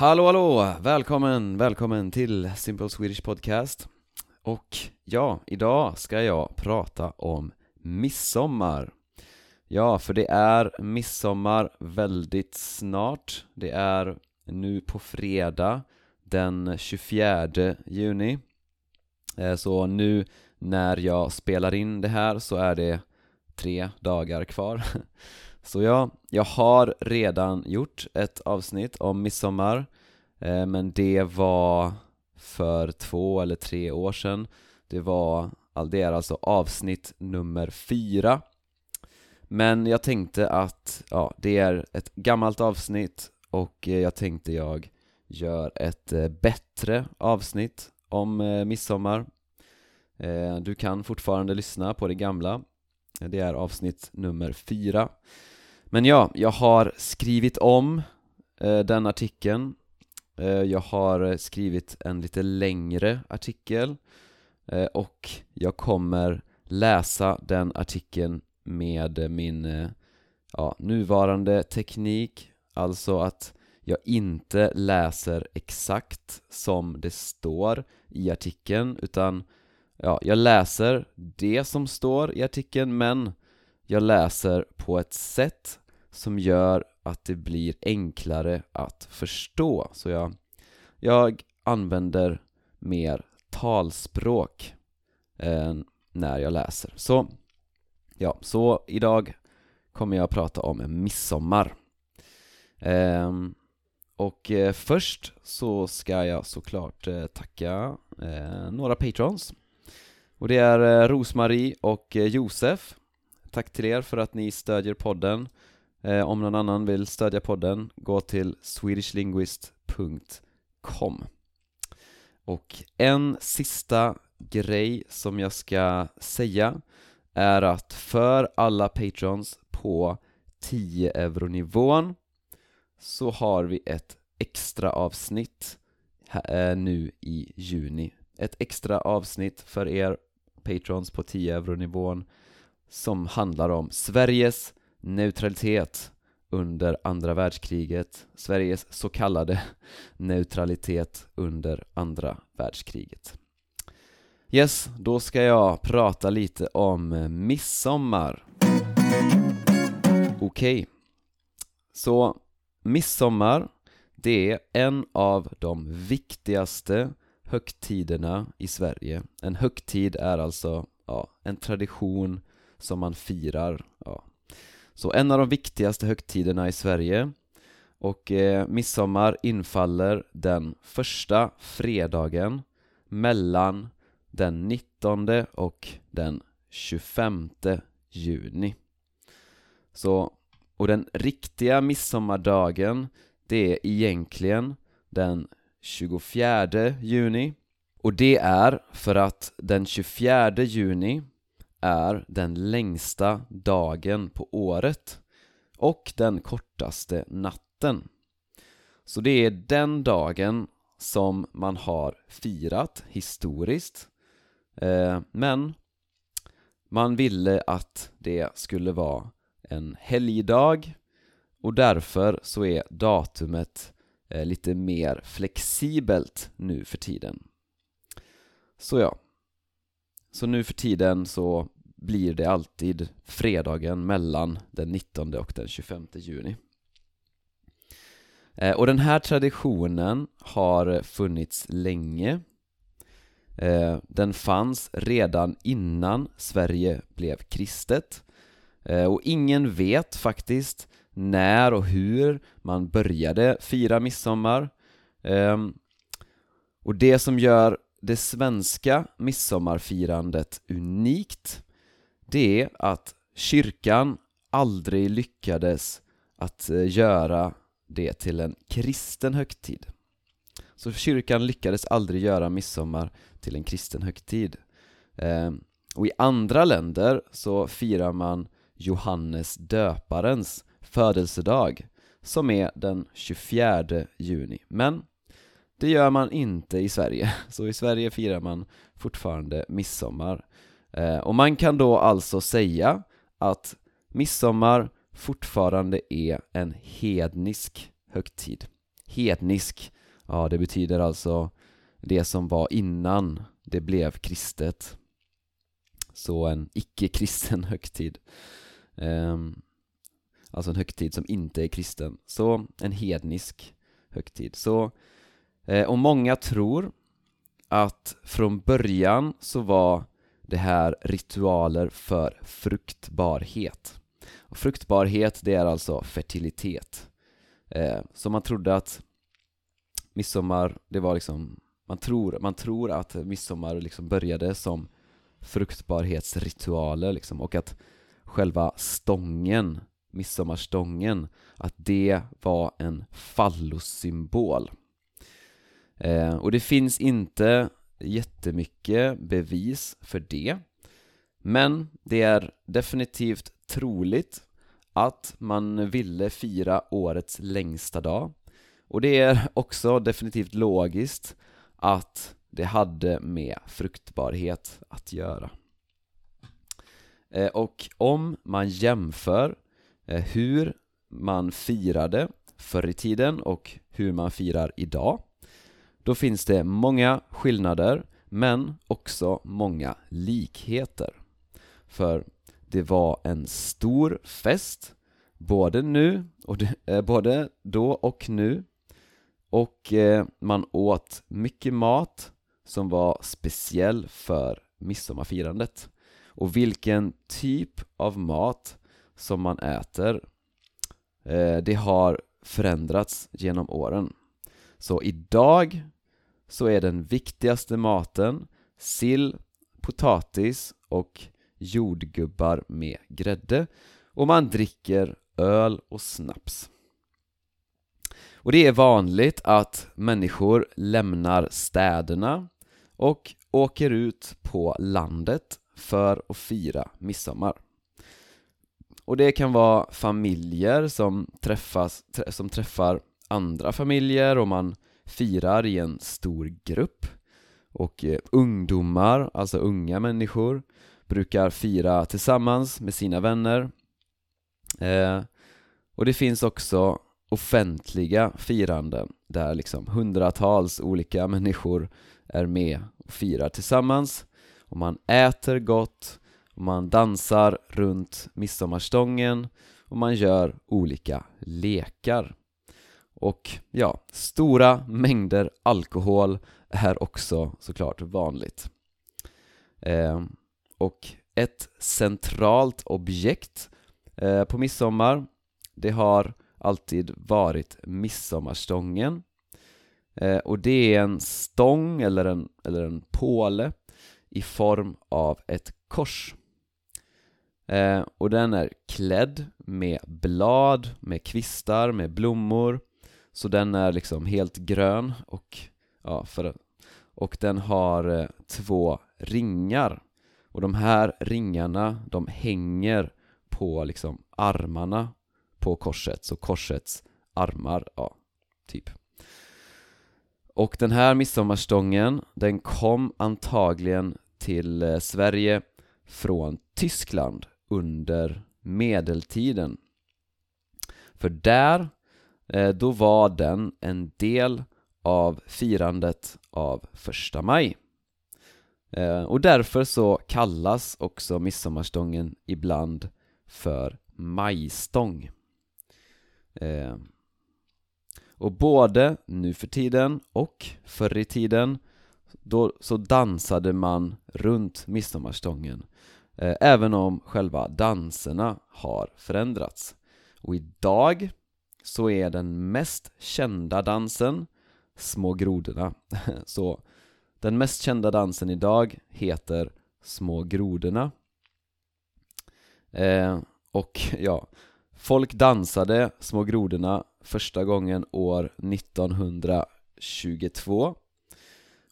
Hallå hallå! Välkommen, välkommen till Simple Swedish Podcast. Och ja, idag ska jag prata om midsommar. Ja, för det är midsommar väldigt snart. Det är nu på fredag den 24 juni. Eh, så nu när jag spelar in det här så är det tre dagar kvar. Så ja, jag har redan gjort ett avsnitt om midsommar eh, Men det var för två eller tre år sedan. Det var, det är alltså avsnitt nummer fyra. Men jag tänkte att, ja, det är ett gammalt avsnitt och eh, jag tänkte jag gör ett eh, bättre avsnitt om eh, midsommar. Du kan fortfarande lyssna på det gamla. Det är avsnitt nummer fyra. Men ja, jag har skrivit om eh, den artikeln. Eh, jag har skrivit en lite längre artikel eh, och jag kommer läsa den artikeln med min ja, nuvarande teknik. Alltså att jag inte läser exakt som det står i artikeln utan ja, jag läser det som står i artikeln men jag läser på ett sätt som gör att det blir enklare att förstå. Så jag, jag använder mer talspråk eh, när jag läser. Så ja, så idag kommer jag att prata om midsommar. Eh, och eh, först så ska jag såklart eh, tacka eh, några patrons. Och det är eh, Rosmarie och eh, Josef. Tack till er för att ni stödjer podden. Eh, om någon annan vill stödja podden, gå till swedishlinguist.com Och en sista grej som jag ska säga är att för alla patrons på 10 euro-nivån så har vi ett extra avsnitt eh, nu i juni. Ett extra avsnitt för er patrons på 10 euro-nivån som handlar om Sveriges neutralitet under andra världskriget Sveriges så kallade neutralitet under andra världskriget Yes, då ska jag prata lite om midsommar Okej, okay. så midsommar det är en av de viktigaste högtiderna i Sverige En högtid är alltså, ja, en tradition som man firar, ja. Så en av de viktigaste högtiderna i Sverige. Och eh, midsommar infaller den första fredagen mellan den 19 och den 25 juni. Så, och den riktiga midsommardagen det är egentligen den 24 juni. Och det är för att den 24 juni är den längsta dagen på året och den kortaste natten. Så det är den dagen som man har firat historiskt. Eh, Men man ville att det skulle vara en helgdag och därför så är datumet eh, lite mer flexibelt nu för tiden. Så ja. Så nu för tiden så blir det alltid fredagen mellan den 19 och den 25 juni. Eh, och den här traditionen har funnits länge. Eh, den fanns redan innan Sverige blev kristet. Eh, och ingen vet faktiskt när och hur man började fira midsommar. Ehm, och det som gör det svenska midsommarfirandet unikt Det är att kyrkan aldrig lyckades att eh, göra det till en kristen högtid. Så kyrkan lyckades aldrig göra midsommar till en kristen högtid. Ehm, och i andra länder så firar man Johannes döparens födelsedag som är den 24 juni. Men det gör man inte i Sverige, så i Sverige firar man fortfarande midsommar eh, Och man kan då alltså säga att midsommar fortfarande är en hednisk högtid hednisk, ja det betyder alltså det som var innan det blev kristet. Så en icke-kristen högtid. Ehm, alltså en högtid som inte är kristen. Så en hednisk högtid. Så, Eh, och många tror att från början så var det här ritualer för fruktbarhet. Och fruktbarhet, det är alltså fertilitet. Eh, så man trodde att midsommar, det var liksom, man tror, man tror att midsommar liksom började som fruktbarhetsritualer liksom, och att själva stången, midsommarstången, att det var en fallossymbol. Eh, och det finns inte jättemycket bevis för det, men det är definitivt troligt att man ville fira årets längsta dag och det är också definitivt logiskt att det hade med fruktbarhet att göra. Eh, och om man jämför eh, hur man firade förr i tiden och hur man firar idag då finns det många skillnader men också många likheter. För det var en stor fest både nu, och det, eh, både då och nu. Och eh, man åt mycket mat som var speciell för midsommarfirandet. Och vilken typ av mat som man äter eh, det har förändrats genom åren så idag så är den viktigaste maten sill, potatis och jordgubbar med grädde och man dricker öl och snaps. Och det är vanligt att människor lämnar städerna och åker ut på landet för att fira midsommar. Och det kan vara familjer som, träffas, som träffar andra familjer och man firar i en stor grupp. Och eh, ungdomar, alltså unga människor, brukar fira tillsammans med sina vänner. Eh, och det finns också offentliga firanden där liksom hundratals olika människor är med och firar tillsammans och man äter gott och man dansar runt midsommarstången och man gör olika lekar. Och ja, stora mängder alkohol är också såklart vanligt. Eh, och ett centralt objekt eh, på midsommar, det har alltid varit midsommarstången. Eh, och det är en stång eller en, eller en påle i form av ett kors. Eh, och den är klädd med blad, med kvistar, med blommor så den är liksom helt grön och, ja, för, och den har eh, två ringar. Och de här ringarna, de hänger på liksom armarna på korset, så korsets armar, ja, typ. Och den här midsommarstången, den kom antagligen till eh, Sverige från Tyskland under medeltiden. För där, Eh, då var den en del av firandet av första maj eh, Och därför så kallas också midsommarstången ibland för majstång eh, och både nu för tiden och förr i tiden då så dansade man runt midsommarstången även om själva danserna har förändrats. Och idag så är den mest kända dansen Små grodorna. Så den mest kända dansen idag heter Små grodorna. Eh, och ja, folk dansade Små grodorna första gången år 1922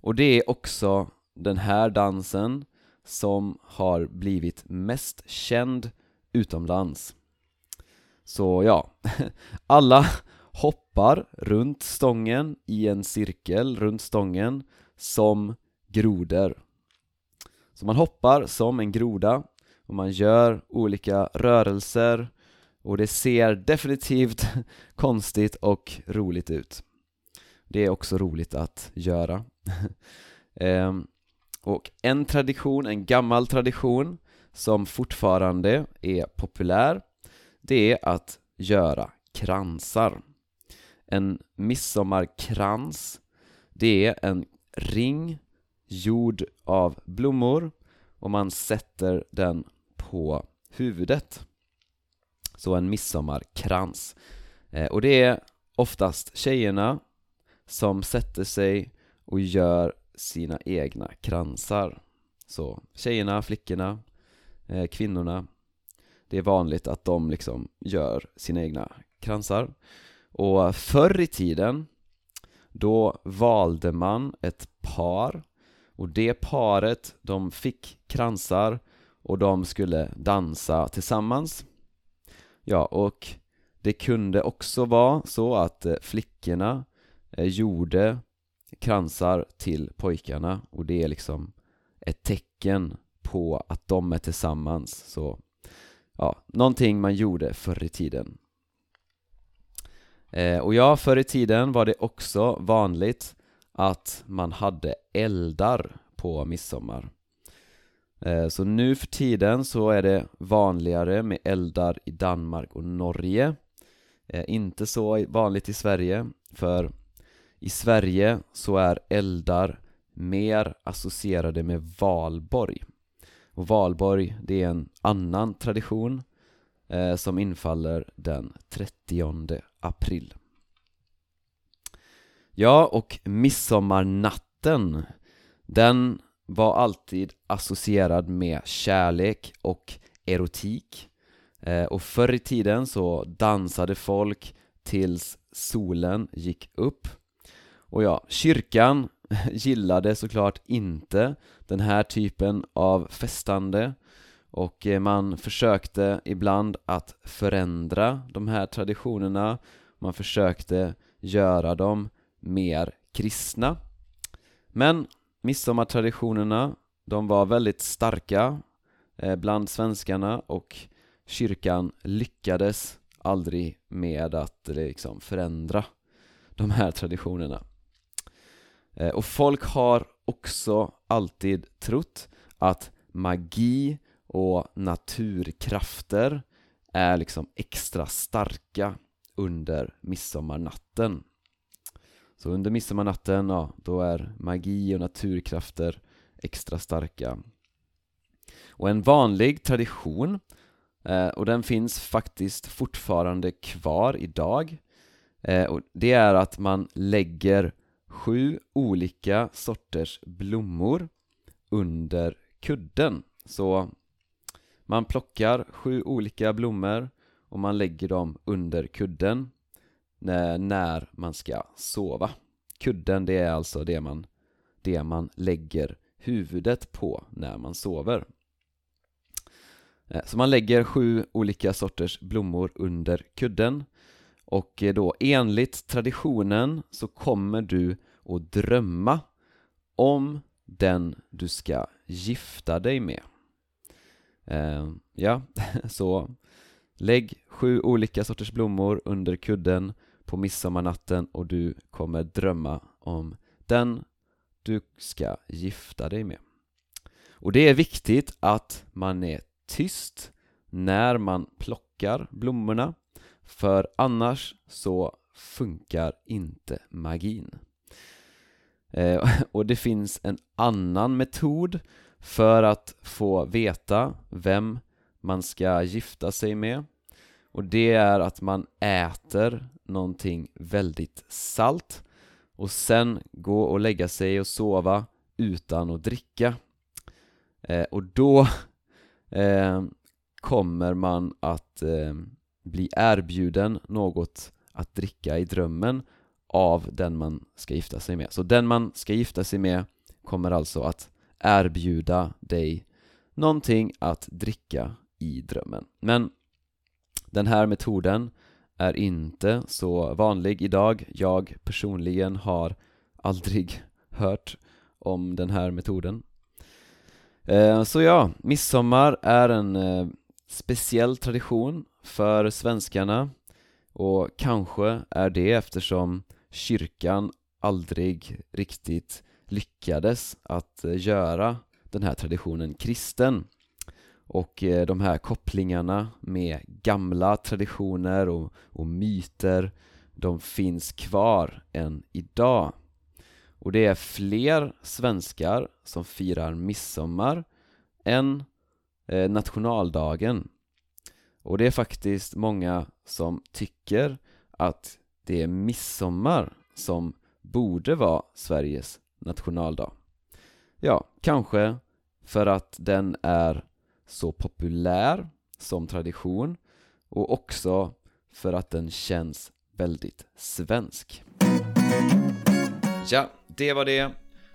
och det är också den här dansen som har blivit mest känd utomlands så ja, alla hoppar runt stången i en cirkel runt stången som grodor Så man hoppar som en groda och man gör olika rörelser och det ser definitivt konstigt och roligt ut Det är också roligt att göra. Ehm, och en tradition, en gammal tradition som fortfarande är populär, det är att göra kransar. En midsommarkrans, det är en ring gjord av blommor och man sätter den på huvudet. Så en midsommarkrans. Eh, och det är oftast tjejerna som sätter sig och gör sina egna kransar. Så tjejerna, flickorna, eh, kvinnorna det är vanligt att de liksom gör sina egna kransar. Och förr i tiden Då valde man ett par. Och det paret, de fick kransar och de skulle dansa tillsammans. Ja, och det kunde också vara så att eh, flickorna eh, gjorde kransar till pojkarna. Och det är liksom ett tecken på att de är tillsammans. Så ja, någonting man gjorde förr i tiden. Eh, och ja, förr i tiden var det också vanligt att man hade eldar på midsommar. Eh, så nu för tiden så är det vanligare med eldar i Danmark och Norge. Eh, Inte så vanligt i Sverige för i Sverige så är eldar mer associerade med valborg och valborg, det är en annan tradition eh, som infaller den 30 april. Ja, och midsommarnatten Den var alltid associerad med kärlek och erotik. Eh, Och förr i tiden så dansade folk tills solen gick upp. Och ja, kyrkan gillade såklart inte den här typen av festande. Och eh, man försökte ibland att förändra de här traditionerna. Man försökte göra dem mer kristna. Men midsommartraditionerna de var väldigt starka eh, bland svenskarna och kyrkan lyckades aldrig med att eh, liksom förändra de här traditionerna. Eh, och folk har också alltid trott att magi och naturkrafter är liksom extra starka under midsommarnatten. Så under midsommarnatten, ja, då är magi och naturkrafter extra starka. Och en vanlig tradition, eh, och den finns faktiskt fortfarande kvar idag eh, och Det är att man lägger sju olika sorters blommor under kudden. Så man plockar sju olika blommor och man lägger dem under kudden när man ska sova. Kudden det är alltså det man, det man lägger huvudet på när man sover. Eh, så man lägger sju olika sorters blommor under kudden och eh, då enligt traditionen så kommer du att drömma om den du ska gifta dig med. Eh, Ja, så lägg sju olika sorters blommor under kudden på midsommarnatten och du kommer drömma om den du ska gifta dig med. Och det är viktigt att man är tyst när man plockar blommorna för annars så funkar inte magin. Eh, Och det finns en annan metod för att få veta vem man ska gifta sig med. Och det är att man äter någonting väldigt salt och sen gå och lägga sig och sova utan att dricka. Eh, och då eh, kommer man att eh, bli erbjuden något att dricka i drömmen av den man ska gifta sig med. Så den man ska gifta sig med kommer alltså att erbjuda dig någonting att dricka i drömmen. Men den här metoden är inte så vanlig idag. Jag personligen har aldrig hört om den här metoden. Eh, så ja, midsommar är en eh, speciell tradition för svenskarna och kanske är det eftersom kyrkan aldrig riktigt lyckades att eh, göra den här traditionen kristen. Och eh, de här kopplingarna med gamla traditioner och, och myter, de finns kvar än idag. Och det är fler svenskar som firar midsommar än eh, nationaldagen. Och det är faktiskt många som tycker att det är midsommar som borde vara Sveriges nationaldag. Ja, kanske för att den är så populär som tradition och också för att den känns väldigt svensk. Ja, det var det.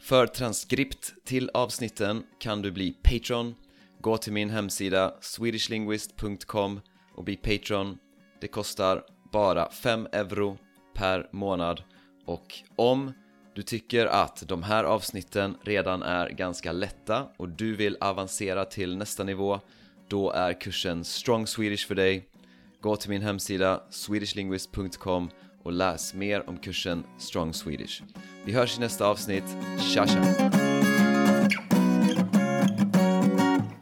För transkript till avsnitten kan du bli Patreon. Gå till min hemsida swedishlinguist.com och bli Patreon. Det kostar bara 5 euro per månad och om du tycker att de här avsnitten redan är ganska lätta och du vill avancera till nästa nivå då är kursen Strong Swedish för dig. Gå till min hemsida swedishlinguist.com och läs mer om kursen Strong Swedish. Vi hörs i nästa avsnitt. Tja tja!